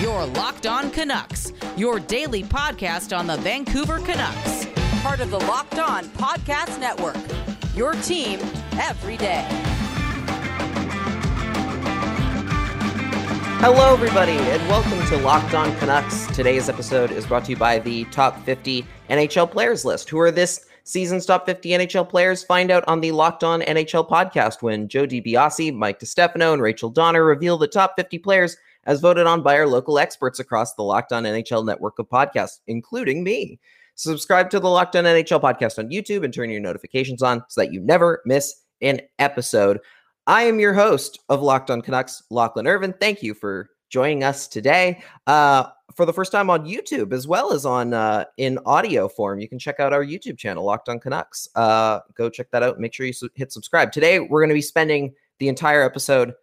Your Locked On Canucks, your daily podcast on the Vancouver Canucks. Part of the Locked On Podcast Network. Your team every day. Hello, everybody, and welcome to Locked On Canucks. Today's episode is brought to you by the top 50 NHL players list. Who are this season's top 50 NHL players? Find out on the Locked On NHL podcast when Joe DiBiase, Mike DiStefano, and Rachel Donner reveal the top 50 players as voted on by our local experts across the Locked On NHL network of podcasts, including me. Subscribe to the Locked On NHL podcast on YouTube and turn your notifications on so that you never miss an episode. I am your host of Locked On Canucks, Lachlan Irvin. Thank you for joining us today uh, for the first time on YouTube as well as on uh, in audio form. You can check out our YouTube channel, Locked On Canucks. Uh, go check that out. Make sure you su- hit subscribe. Today, we're going to be spending the entire episode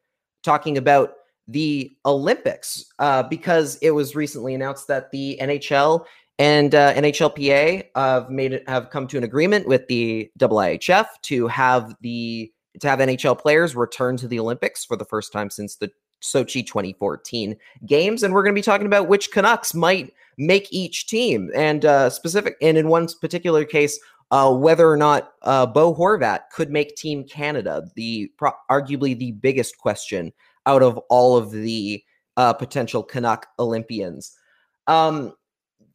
talking about the Olympics uh, because it was recently announced that the NHL and uh, NHLPA have made it, have come to an agreement with the IIHF to have the to have NHL players return to the Olympics for the first time since the Sochi 2014 games, and we're going to be talking about which Canucks might make each team, and uh, specific, and in one particular case, uh, whether or not uh, Bo Horvat could make Team Canada, the pro- arguably the biggest question out of all of the uh, potential Canuck Olympians. Um,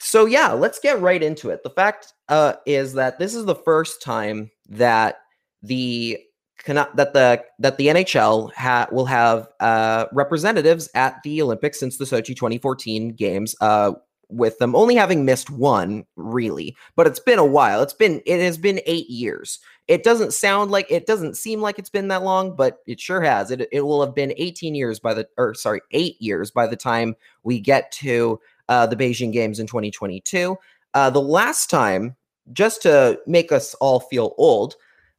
so yeah, let's get right into it. The fact uh, is that this is the first time that the that the that the NHL ha- will have uh, representatives at the Olympics since the Sochi 2014 games. Uh, with them only having missed one, really, but it's been a while. It's been it has been eight years. It doesn't sound like it doesn't seem like it's been that long, but it sure has. It it will have been 18 years by the or sorry, eight years by the time we get to uh, the Beijing Games in 2022. Uh, the last time, just to make us all feel old,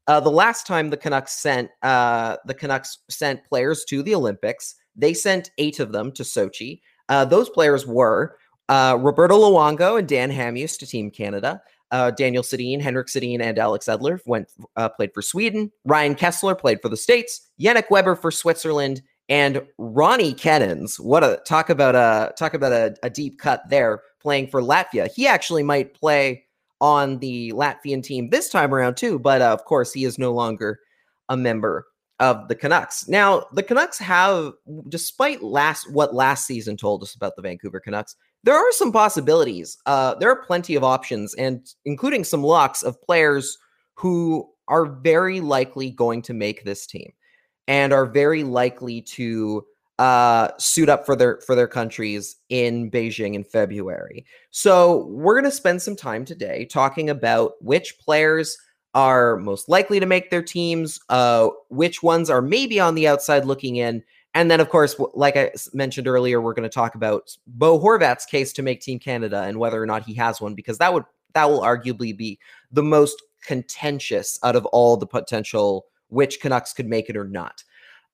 uh, the last time the Canucks sent uh, the Canucks sent players to the Olympics, they sent eight of them to Sochi. Uh, those players were uh, Roberto Luongo and Dan Hamhuis to Team Canada. Uh, Daniel Sedin, Henrik Sedin, and Alex Edler went uh, played for Sweden. Ryan Kesler played for the States. Yannick Weber for Switzerland, and Ronnie Kenins. What a talk about a talk about a, a deep cut there, playing for Latvia. He actually might play on the Latvian team this time around too, but uh, of course he is no longer a member of the Canucks. Now, the Canucks have, despite last what last season told us about the Vancouver Canucks, there are some possibilities. Uh, there are plenty of options, and including some locks of players who are very likely going to make this team and are very likely to uh, suit up for their for their countries in Beijing in February. So we're going to spend some time today talking about which players are most likely to make their teams, uh, which ones are maybe on the outside looking in, and then, of course, like I mentioned earlier, we're going to talk about Bo Horvat's case to make Team Canada and whether or not he has one, because that would that will arguably be the most contentious out of all the potential which Canucks could make it or not.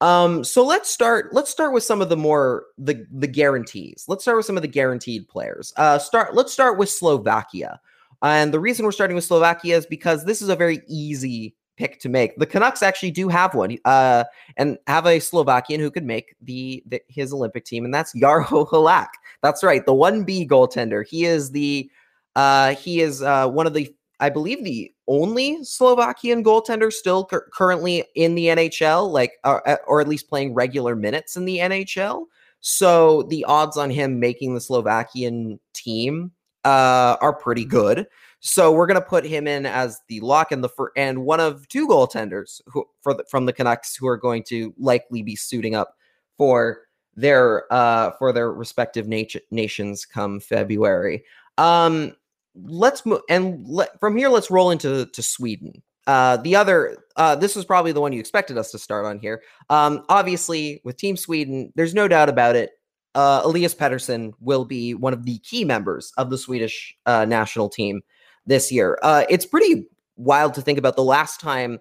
Um, so let's start. Let's start with some of the more the the guarantees. Let's start with some of the guaranteed players. Uh, start. Let's start with Slovakia. And the reason we're starting with Slovakia is because this is a very easy pick to make. The Canucks actually do have one, uh, and have a Slovakian who could make the, the his Olympic team, and that's Jaro Halak. That's right, the one B goaltender. He is the uh, he is uh, one of the I believe the only Slovakian goaltender still cur- currently in the NHL, like or, or at least playing regular minutes in the NHL. So the odds on him making the Slovakian team uh, are pretty good. So we're going to put him in as the lock and the fir- and one of two goaltenders who for the, from the Canucks who are going to likely be suiting up for their uh for their respective nat- nations come February. Um let's move and let, from here let's roll into to Sweden. Uh the other uh this is probably the one you expected us to start on here. Um obviously with Team Sweden, there's no doubt about it. Uh, Elias Pettersson will be one of the key members of the Swedish uh, national team this year. Uh, it's pretty wild to think about the last time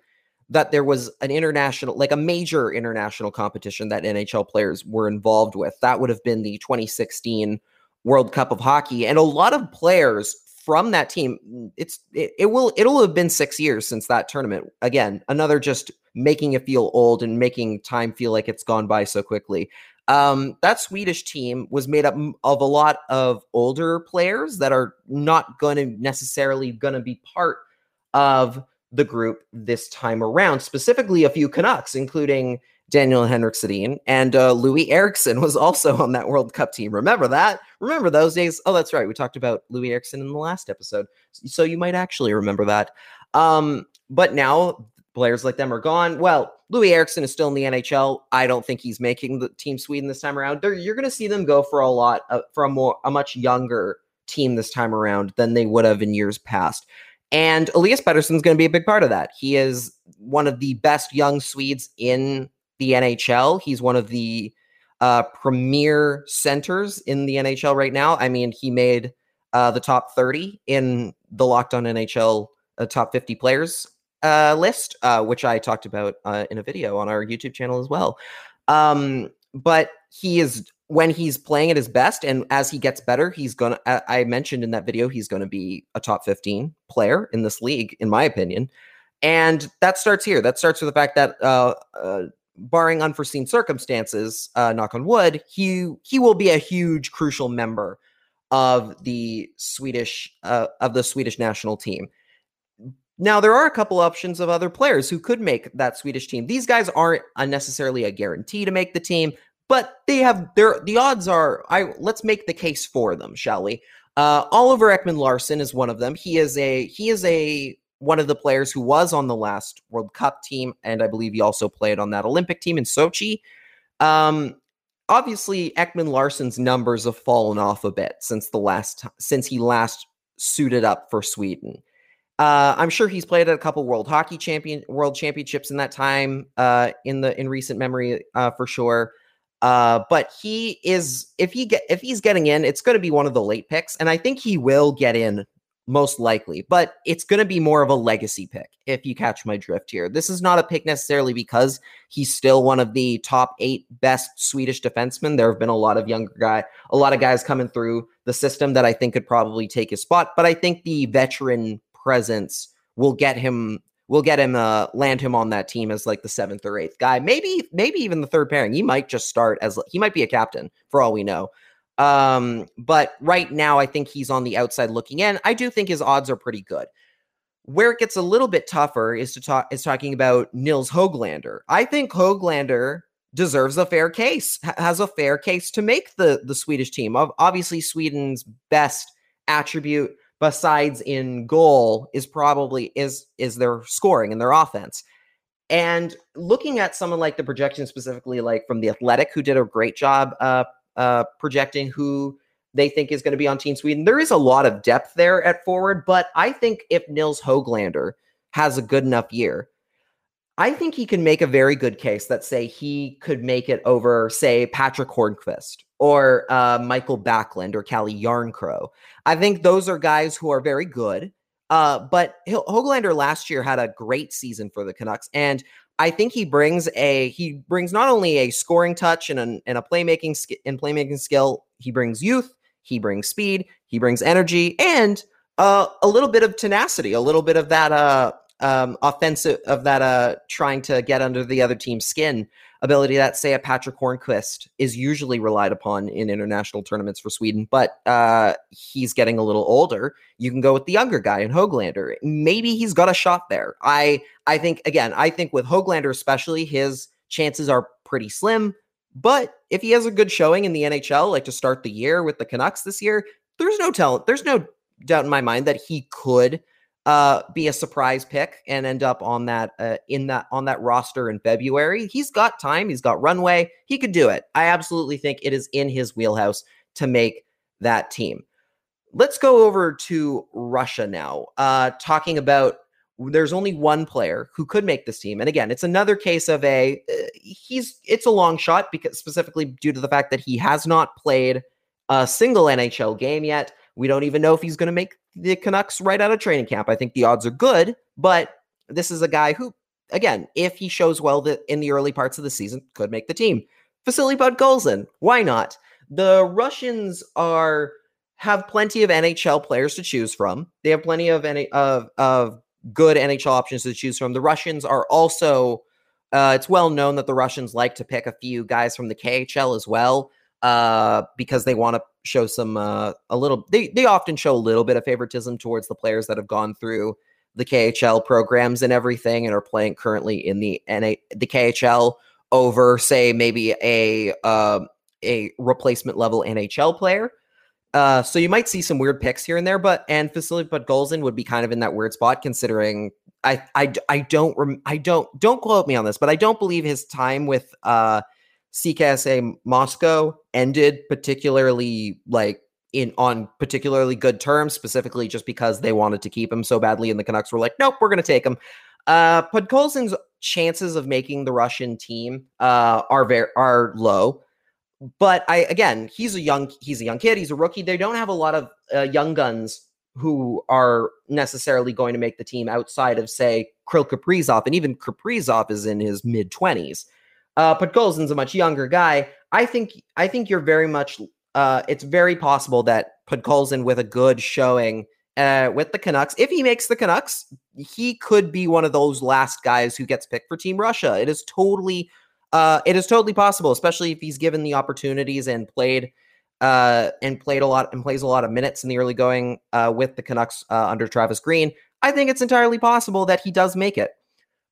that there was an international, like a major international competition that NHL players were involved with. That would have been the 2016 World Cup of Hockey, and a lot of players from that team. It's it, it will it'll have been six years since that tournament. Again, another just making it feel old and making time feel like it's gone by so quickly. Um, that Swedish team was made up of a lot of older players that are not going to necessarily going to be part of the group this time around. Specifically, a few Canucks, including Daniel Henrik Sedin and uh, Loui Eriksson was also on that World Cup team. Remember that? Remember those days? Oh, that's right. We talked about Loui Eriksson in the last episode, so you might actually remember that. Um, but now players like them are gone. Well, Loui Eriksson is still in the NHL. I don't think he's making the team Sweden this time around. They're, you're going to see them go for a lot uh, for a more a much younger team this time around than they would have in years past. And Elias Pettersson's going to be a big part of that. He is one of the best young Swedes in the NHL. He's one of the uh, premier centers in the NHL right now. I mean, he made uh, the top 30 in the Locked On NHL uh, top 50 players uh, list, uh, which I talked about uh, in a video on our YouTube channel as well. Um, but he is when he's playing at his best, and as he gets better, he's gonna. I mentioned in that video he's to be a top 15 player in this league, in my opinion. And that starts here. That starts with the fact that uh, uh, barring unforeseen circumstances, uh, knock on wood, he he will be a huge, crucial member of the Swedish uh, of the Swedish national team. Now there are a couple options of other players who could make that Swedish team. These guys aren't necessarily a guarantee to make the team, but they have their the odds are. I let's make the case for them, shall we? Uh, Oliver Ekman-Larsson is one of them. He is a he is a one of the players who was on the last World Cup team, and I believe he also played on that Olympic team in Sochi. Um, obviously, Ekman-Larsson's numbers have fallen off a bit since the last since he last suited up for Sweden. Uh, I'm sure he's played at a couple World Hockey Champion World Championships in that time, uh, in the in recent memory, uh, for sure. Uh, but he is if he get if he's getting in, it's going to be one of the late picks, and I think he will get in most likely, but it's going to be more of a legacy pick if you catch my drift here. This is not a pick necessarily because he's still one of the top eight best Swedish defensemen. There have been a lot of younger guy, a lot of guys coming through the system that I think could probably take his spot, but I think the veteran presence will get him will get him uh land him on that team as like the seventh or eighth guy maybe maybe even the third pairing he might just start as he might be a captain for all we know um, but right now, I think he's on the outside looking in. I do think his odds are pretty good. Where it gets a little bit tougher is to talk is talking about Nils Hoglander. I think Hoglander deserves a fair case, has a fair case to make the the Swedish team. Of obviously, Sweden's best attribute besides in goal is probably is is their scoring and their offense. And looking at someone like the projection specifically, like from the Athletic, who did a great job uh, uh, projecting who they think is going to be on Team Sweden. There is a lot of depth there at forward, but I think if Nils Hoglander has a good enough year, I think he can make a very good case that say he could make it over, say, Patric Hornqvist or uh, Mikael Backlund or Calle Jarnkrok. I think those are guys who are very good. Uh, but Hoglander last year had a great season for the Canucks, and I think he brings a he brings not only a scoring touch and a, and a playmaking and playmaking skill. He brings youth. He brings speed. He brings energy and uh, a little bit of tenacity, a little bit of that uh, um, offensive of that uh, trying to get under the other team's skin ability that say a Patric Hornqvist is usually relied upon in international tournaments for Sweden, but uh, he's getting a little older. You can go with the younger guy in Hoglander. Maybe he's got a shot there. I I think again, I think with Hoglander especially, his chances are pretty slim. But if he has a good showing in the NHL, like to start the year with the Canucks this year, there's no talent. There's no doubt in my mind that he could uh, be a surprise pick and end up on that uh, in that on that roster in February. He's got time. He's got runway. He could do it. I absolutely think it is in his wheelhouse to make that team. Let's go over to Russia now. Uh, talking about there's only one player who could make this team, and again, it's another case of a uh, he's it's a long shot because specifically due to the fact that he has not played a single NHL game yet. We don't even know if he's going to make the Canucks right out of training camp. I think the odds are good, but this is a guy who, again, if he shows well in the early parts of the season, could make the team. Vasily Podkolzin, why not? The Russians are have plenty of NHL players to choose from. They have plenty of any of of good NHL options to choose from. The Russians are also Uh, it's well known that the Russians like to pick a few guys from the KHL as well uh, because they want to show some uh, a little. They they often show a little bit of favoritism towards the players that have gone through the KHL programs and everything and are playing currently in the NA the KHL over say maybe a uh, a replacement level NHL player. Uh, so you might see some weird picks here and there, but and Vasily Podkolzin would be kind of in that weird spot considering I I I don't rem, I don't don't quote me on this, but I don't believe his time with uh CSKA Moscow ended particularly like in on particularly good terms, specifically just because they wanted to keep him so badly, and the Canucks were like, nope, we're going to take him. Uh, Podkolzin's chances of making the Russian team uh, are very are low, but I again, he's a young he's a young kid, he's a rookie. They don't have a lot of uh, young guns who are necessarily going to make the team outside of say Kirill Kaprizov, and even Kaprizov is in his mid twenties. Uh, Podkolzin's a much younger guy. I think I think you're very much. Uh, it's very possible that Podkolzin with a good showing uh, with the Canucks, if he makes the Canucks, he could be one of those last guys who gets picked for Team Russia. It is totally, uh, it is totally possible, especially if he's given the opportunities and played, uh, and played a lot and plays a lot of minutes in the early going uh, with the Canucks uh, under Travis Green. I think it's entirely possible that he does make it.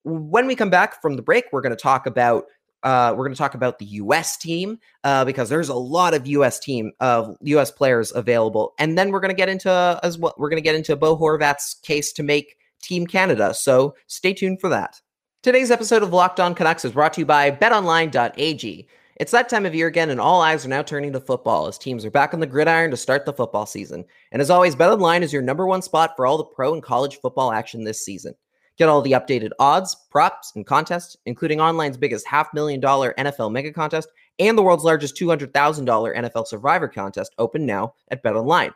When we come back from the break, we're going to talk about uh, we're going to talk about the U.S. team uh, because there's a lot of U.S. team of uh, U.S. players available, and then we're going to get into as well. We're going to get into Bo Horvat's case to make Team Canada. So stay tuned for that. Today's episode of Locked On Canucks is brought to you by BetOnline.ag. It's that time of year again, and all eyes are now turning to football as teams are back on the gridiron to start the football season. And as always, BetOnline is your number one spot for all the pro and college football action this season. Get all the updated odds, props, and contests, including online's biggest half million dollar NFL mega contest and the world's largest $200,000 NFL survivor contest open now at BetOnline.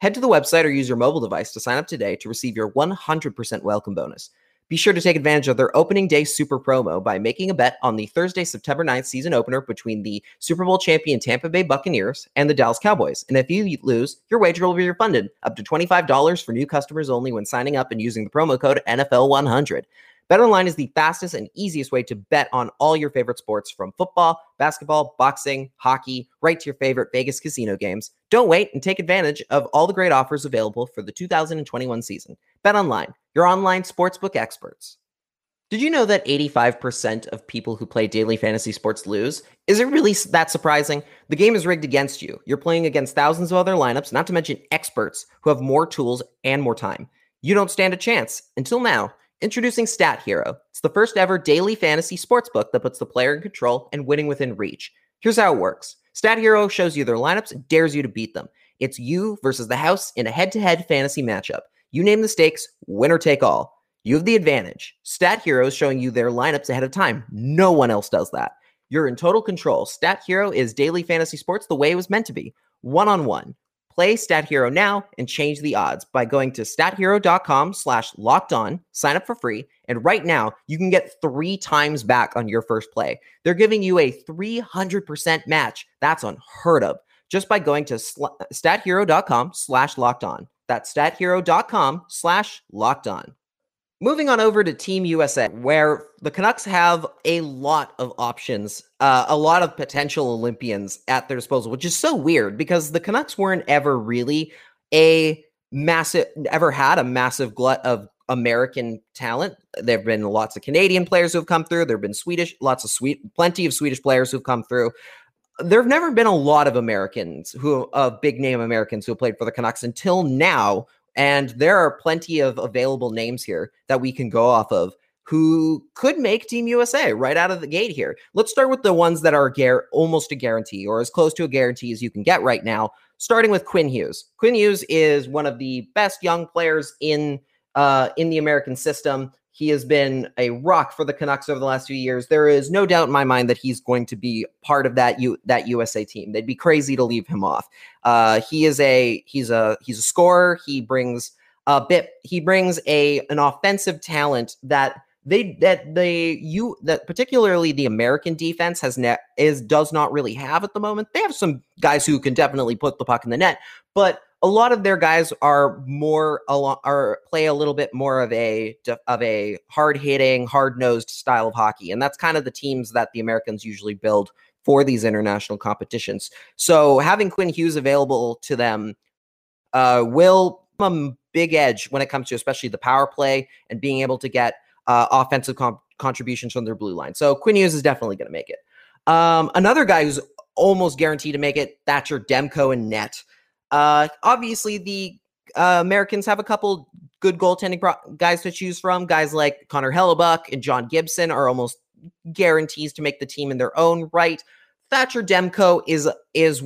Head to the website or use your mobile device to sign up today to receive your 100% welcome bonus. Be sure to take advantage of their opening day super promo by making a bet on the Thursday, September 9th season opener between the Super Bowl champion Tampa Bay Buccaneers and the Dallas Cowboys. And if you lose, your wager will be refunded up to $25 for new customers only when signing up and using the promo code NFL100. BetOnline is the fastest and easiest way to bet on all your favorite sports from football, basketball, boxing, hockey, right to your favorite Vegas casino games. Don't wait and take advantage of all the great offers available for the 2021 season. BetOnline, your online sportsbook experts. Did you know that 85% of people who play daily fantasy sports lose? Is it really that surprising? The game is rigged against you. You're playing against thousands of other lineups, not to mention experts who have more tools and more time. You don't stand a chance until now. Introducing Stat Hero. It's the first ever daily fantasy sports book that puts the player in control and winning within reach. Here's how it works Stat Hero shows you their lineups and dares you to beat them. It's you versus the house in a head to head fantasy matchup. You name the stakes, winner take all. You have the advantage. Stat Hero is showing you their lineups ahead of time. No one else does that. You're in total control. Stat Hero is daily fantasy sports the way it was meant to be one on one. Play Stat Hero now and change the odds by going to stathero.com slash locked on, sign up for free, and right now you can get three times back on your first play. They're giving you a 300% match. That's unheard of. Just by going to sl- stathero.com slash locked on. That's stathero.com slash locked on. Moving on over to Team USA, where the Canucks have a lot of options, uh, a lot of potential Olympians at their disposal, which is so weird because the Canucks weren't ever really a massive, ever had a massive glut of American talent. There have been lots of Canadian players who have come through. There have been Swedish, lots of sweet, plenty of Swedish players who've come through. There have never been a lot of Americans who, of uh, big name Americans who have played for the Canucks until now, and there are plenty of available names here that we can go off of who could make Team USA right out of the gate here. Let's start with the ones that are gar- almost a guarantee or as close to a guarantee as you can get right now, starting with Quinn Hughes. Quinn Hughes is one of the best young players in uh, in the American system. He has been a rock for the Canucks over the last few years. There is no doubt in my mind that he's going to be part of that U- that USA team. They'd be crazy to leave him off. Uh, he is a he's a he's a scorer. He brings a bit. He brings a an offensive talent that they that they you that particularly the American defense has net is does not really have at the moment. They have some guys who can definitely put the puck in the net, but a lot of their guys are more are play a little bit more of a of a hard hitting, hard nosed style of hockey, and that's kind of the teams that the Americans usually build for these international competitions. So having Quinn Hughes available to them uh, will a big edge when it comes to especially the power play and being able to get uh, offensive com- contributions from their blue line. So Quinn Hughes is definitely going to make it. Um, another guy who's almost guaranteed to make it, Thatcher Demko and net. Uh, obviously, the uh, Americans have a couple good goaltending pro- guys to choose from. Guys like Connor Hellebuyck and John Gibson are almost guarantees to make the team in their own right. Thatcher Demko is is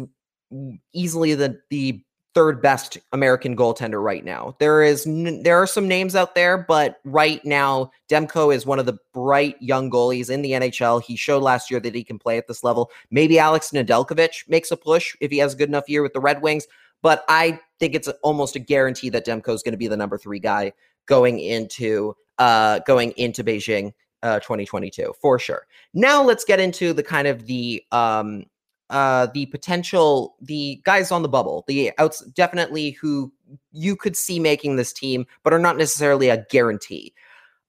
easily the the third best American goaltender right now. There is there are some names out there, but right now Demko is one of the bright young goalies in the NHL. He showed last year that he can play at this level. Maybe Alex Nedeljkovic makes a push if he has a good enough year with the Red Wings, but I think it's almost a guarantee that Demko is going to be the number 3 guy going into uh going into Beijing uh 2022 for sure. Now let's get into the kind of the um uh, the potential, the guys on the bubble, the outs definitely who you could see making this team, but are not necessarily a guarantee.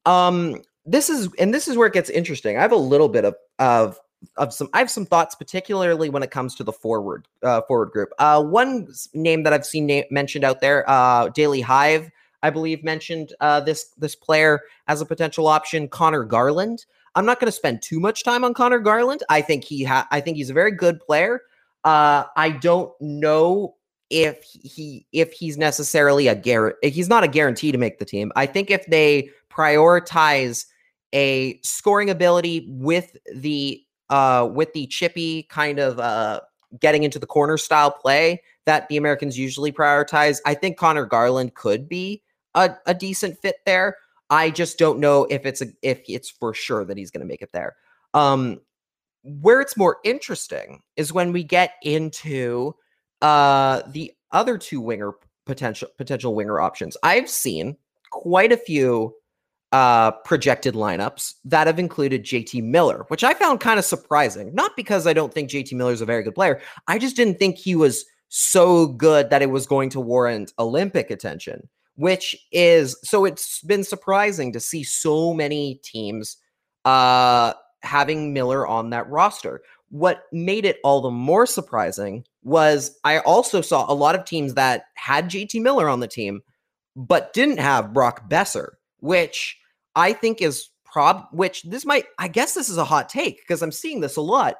Um, this is and this is where it gets interesting. I have a little bit of of of some I have some thoughts, particularly when it comes to the forward uh, forward group. Uh, one name that I've seen na- mentioned out there, uh, Daily Hive, I believe mentioned uh, this this player as a potential option, Conor Garland. I'm not going to spend too much time on Conor Garland. I think he ha- I think he's a very good player. Uh, I don't know if he if he's necessarily a guarantee. He's not a guarantee to make the team. I think if they prioritize a scoring ability with the uh with the chippy kind of uh getting into the corner style play that the Americans usually prioritize, I think Conor Garland could be a, a decent fit there. I just don't know if it's a if it's for sure that he's going to make it there. Um, where it's more interesting is when we get into uh the other two winger potential potential winger options. I've seen quite a few uh projected lineups that have included JT Miller, which I found kind of surprising. Not because I don't think JT Miller is a very good player. I just didn't think he was so good that it was going to warrant Olympic attention which is so it's been surprising to see so many teams uh having Miller on that roster. What made it all the more surprising was I also saw a lot of teams that had JT Miller on the team but didn't have Brock Boeser, which I think is prob which this might I guess this is a hot take because I'm seeing this a lot.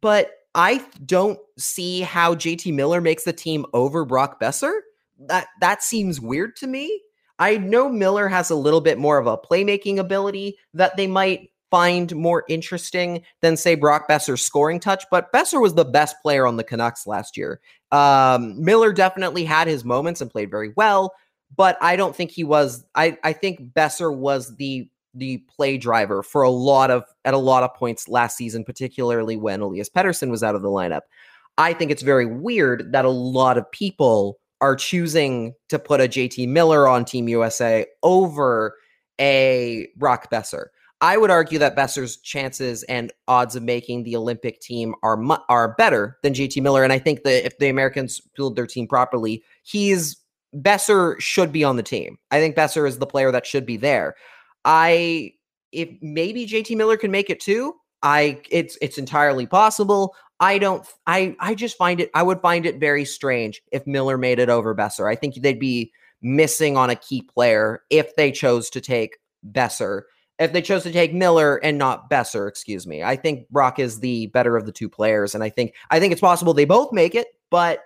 But I don't see how JT Miller makes the team over Brock Boeser. that that seems weird to me. I know Miller has a little bit more of a playmaking ability that they might find more interesting than say Brock Boeser's scoring touch, but Boeser was the best player on the Canucks last year. Um, Miller definitely had his moments and played very well, but I don't think he was. I I think Boeser was the the play driver for a lot of at a lot of points last season, particularly when Elias Pettersson was out of the lineup. I think it's very weird that a lot of people are choosing to put a JT Miller on Team USA over a Brock Boeser. I would argue that Boeser's chances and odds of making the Olympic team are mu- are better than JT Miller, and I think that if the Americans build their team properly, he's Boeser should be on the team. I think Boeser is the player that should be there. I if maybe JT Miller can make it too. I it's it's entirely possible. I don't I I just find it I would find it very strange if Miller made it over Boeser. I think they'd be missing on a key player if they chose to take Boeser. If they chose to take Miller and not Boeser, excuse me. I think Brock is the better of the two players and I think I think it's possible they both make it, but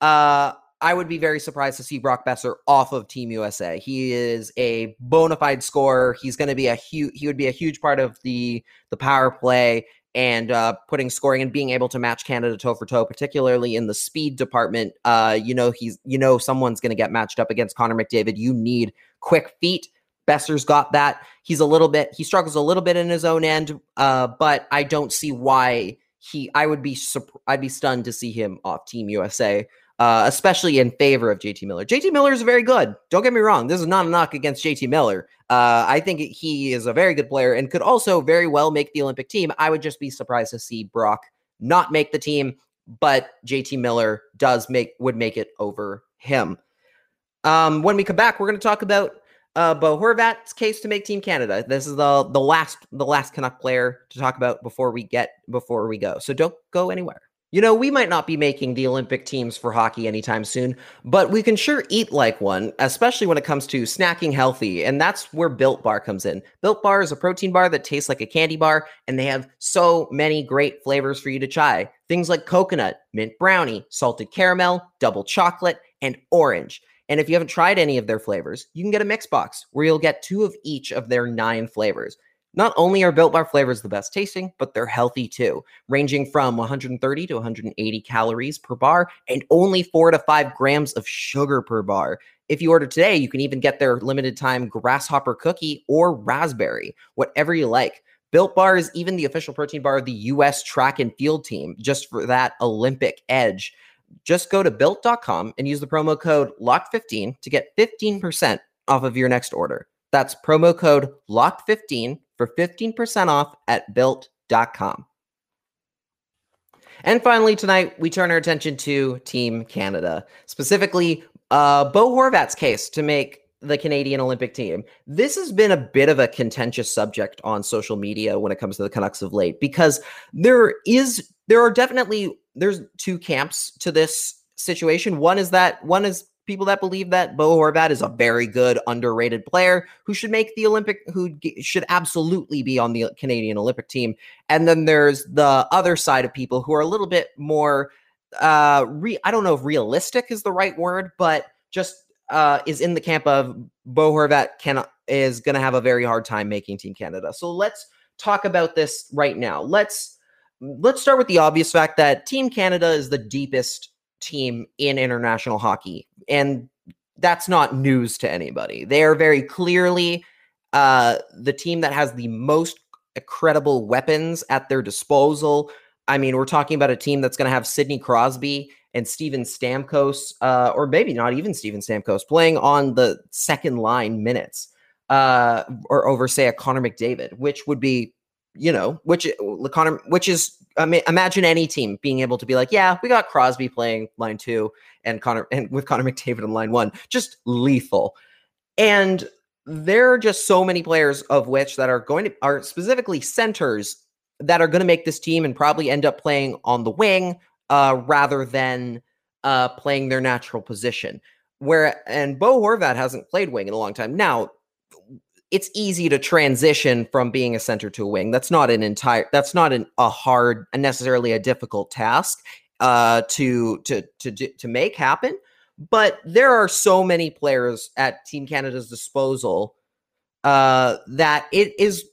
uh I would be very surprised to see Brock Boeser off of Team USA. He is a bona fide scorer. He's going to be a huge. He would be a huge part of the the power play and uh, putting scoring and being able to match Canada toe for toe, particularly in the speed department. Uh, you know, he's you know someone's going to get matched up against Connor McDavid. You need quick feet. Boeser's got that. He's a little bit he struggles a little bit in his own end, uh, but I don't see why he. I would be I'd be stunned to see him off Team USA. Uh, especially in favor of JT Miller. JT Miller is very good. Don't get me wrong. This is not a knock against JT Miller. Uh, I think he is a very good player and could also very well make the Olympic team. I would just be surprised to see Brock not make the team. but JT Miller does make would make it over him. Um, when we come back, we're going to talk about uh, Bo Horvat's case to make Team Canada. This is the the last the last Canuck player to talk about before we get before we go. So don't go anywhere. You know, we might not be making the Olympic teams for hockey anytime soon, but we can sure eat like one, especially when it comes to snacking healthy. And that's where Built Bar comes in. Built Bar is a protein bar that tastes like a candy bar, and they have so many great flavors for you to try. Things like coconut, mint brownie, salted caramel, double chocolate, and orange. And if you haven't tried any of their flavors, you can get a mix box where you'll get two of each of their nine flavors. Not only are Built Bar flavors the best tasting, but they're healthy too, ranging from 130 to 180 calories per bar and only four to five grams of sugar per bar. If you order today, you can even get their limited time grasshopper cookie or raspberry, whatever you like. Built Bar is even the official protein bar of the US track and field team, just for that Olympic edge. Just go to built.com and use the promo code LOCK15 to get 15% off of your next order. That's promo code LOCK15 for 15% off at built.com. And finally, tonight, we turn our attention to Team Canada, specifically uh, Bo Horvat's case to make the Canadian Olympic team. This has been a bit of a contentious subject on social media when it comes to the Canucks of late because there is there are definitely there's two camps to this situation. One is that one is people that believe that Bo Horvat is a very good underrated player who should make the Olympic who should absolutely be on the Canadian Olympic team. And then there's the other side of people who are a little bit more uh re- I don't know if realistic is the right word, but just uh is in the camp of Bo Horvat can is going to have a very hard time making Team Canada. So let's talk about this right now. Let's let's start with the obvious fact that Team Canada is the deepest team in international hockey. And that's not news to anybody. They are very clearly uh, the team that has the most credible weapons at their disposal. I mean, we're talking about a team that's going to have Sidney Crosby and Steven Stamkos, uh, or maybe not even Steven Stamkos, playing on the second line minutes, uh, or over, say, a Connor McDavid, which would be you know, which uh, Connor, which is I mean, imagine any team being able to be like, yeah, we got Crosby playing line two and Connor and with Connor McDavid in line one, just lethal. And there are just so many players of which that are going to are specifically centers that are going to make this team and probably end up playing on the wing uh, rather than uh, playing their natural position. Where and Bo Horvat hasn't played wing in a long time. Now, it's easy to transition from being a center to a wing. That's not an entire. That's not an, a hard, necessarily a difficult task uh, to to to to make happen. But there are so many players at Team Canada's disposal uh, that it is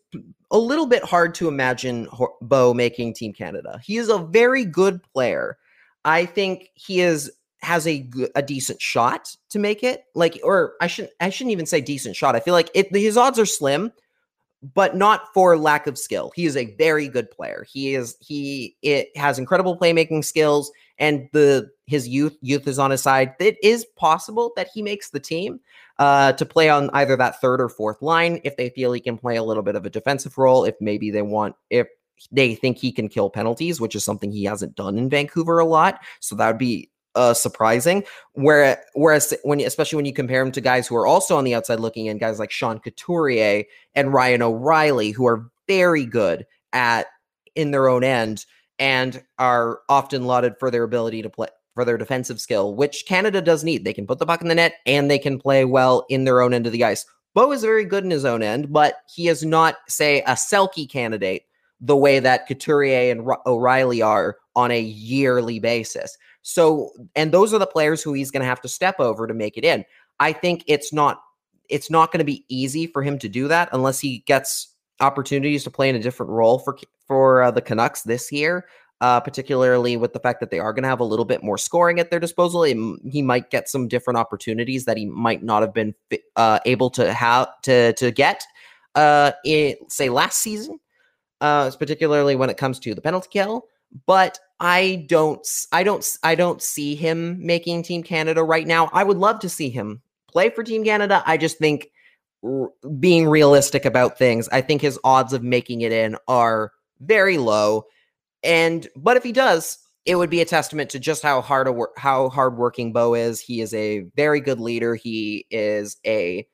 a little bit hard to imagine Bo making Team Canada. He is a very good player. I think he is has a a decent shot to make it. Like, or I shouldn't I shouldn't even say decent shot. I feel like it his odds are slim, but not for lack of skill. He is a very good player. He is he it has incredible playmaking skills, and the his youth youth is on his side. It is possible that he makes the team uh, to play on either that third or fourth line if they feel he can play a little bit of a defensive role. If maybe they want if they think he can kill penalties, which is something he hasn't done in Vancouver a lot. So that would be uh, surprising. Where, whereas when especially when you compare him to guys who are also on the outside looking in, guys like Sean Couturier and Ryan O'Reilly, who are very good at in their own end and are often lauded for their ability to play for their defensive skill, which Canada does need. They can put the puck in the net and they can play well in their own end of the ice. Bo is very good in his own end, but he is not, say, a Selke candidate the way that Couturier and O'Reilly are on a yearly basis. So, and those are the players who he's going to have to step over to make it in. I think it's not it's not going to be easy for him to do that unless he gets opportunities to play in a different role for for uh, the Canucks this year. Uh, particularly with the fact that they are going to have a little bit more scoring at their disposal, he might get some different opportunities that he might not have been uh, able to have to to get, uh, in, say last season. Uh, particularly when it comes to the penalty kill. But I don't I don't I don't see him making Team Canada right now. I would love to see him play for Team Canada. I just think r- being realistic about things, I think his odds of making it in are very low. And but if he does, it would be a testament to just how hard a wor- how hardworking Bo is. He is a very good leader. He is a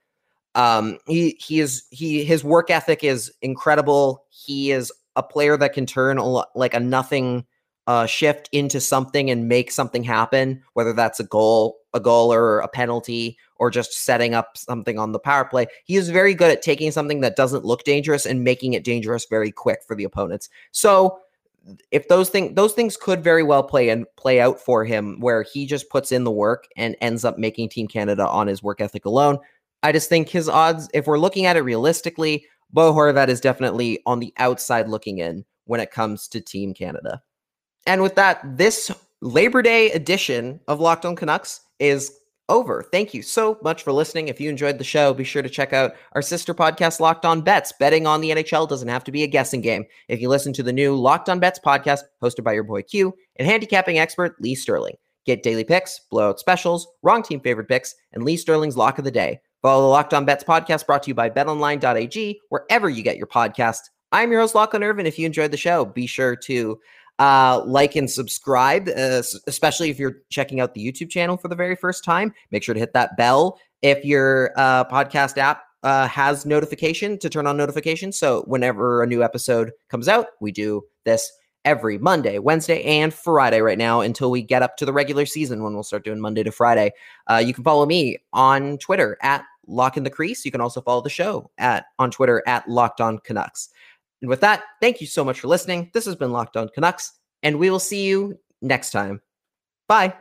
um he he is he his work ethic is incredible. He is a player that can turn a lo- like a nothing uh shift into something and make something happen, whether that's a goal, a goal or a penalty or just setting up something on the power play. He is very good at taking something that doesn't look dangerous and making it dangerous very quick for the opponents. So if those things those things could very well play and play out for him where he just puts in the work and ends up making team canada on his work ethic alone i just think his odds if we're looking at it realistically bo horvat is definitely on the outside looking in when it comes to team canada and with that this labor day edition of locked on canucks is over. Thank you so much for listening. If you enjoyed the show, be sure to check out our sister podcast, Locked On Bets. Betting on the NHL doesn't have to be a guessing game. If you listen to the new Locked On Bets podcast, hosted by your boy Q and handicapping expert Lee Sterling, get daily picks, blowout specials, wrong team favorite picks, and Lee Sterling's lock of the day. Follow the Locked On Bets podcast brought to you by betonline.ag, wherever you get your podcast. I'm your host, Lachlan Irvin. If you enjoyed the show, be sure to uh, like and subscribe, uh, especially if you're checking out the YouTube channel for the very first time. Make sure to hit that bell if your uh, podcast app uh, has notification to turn on notifications. So whenever a new episode comes out, we do this every Monday, Wednesday, and Friday right now until we get up to the regular season when we'll start doing Monday to Friday. Uh, you can follow me on Twitter at Lock in the Crease. You can also follow the show at on Twitter at Locked On Canucks. And with that, thank you so much for listening. This has been Locked On Canucks, and we will see you next time. Bye.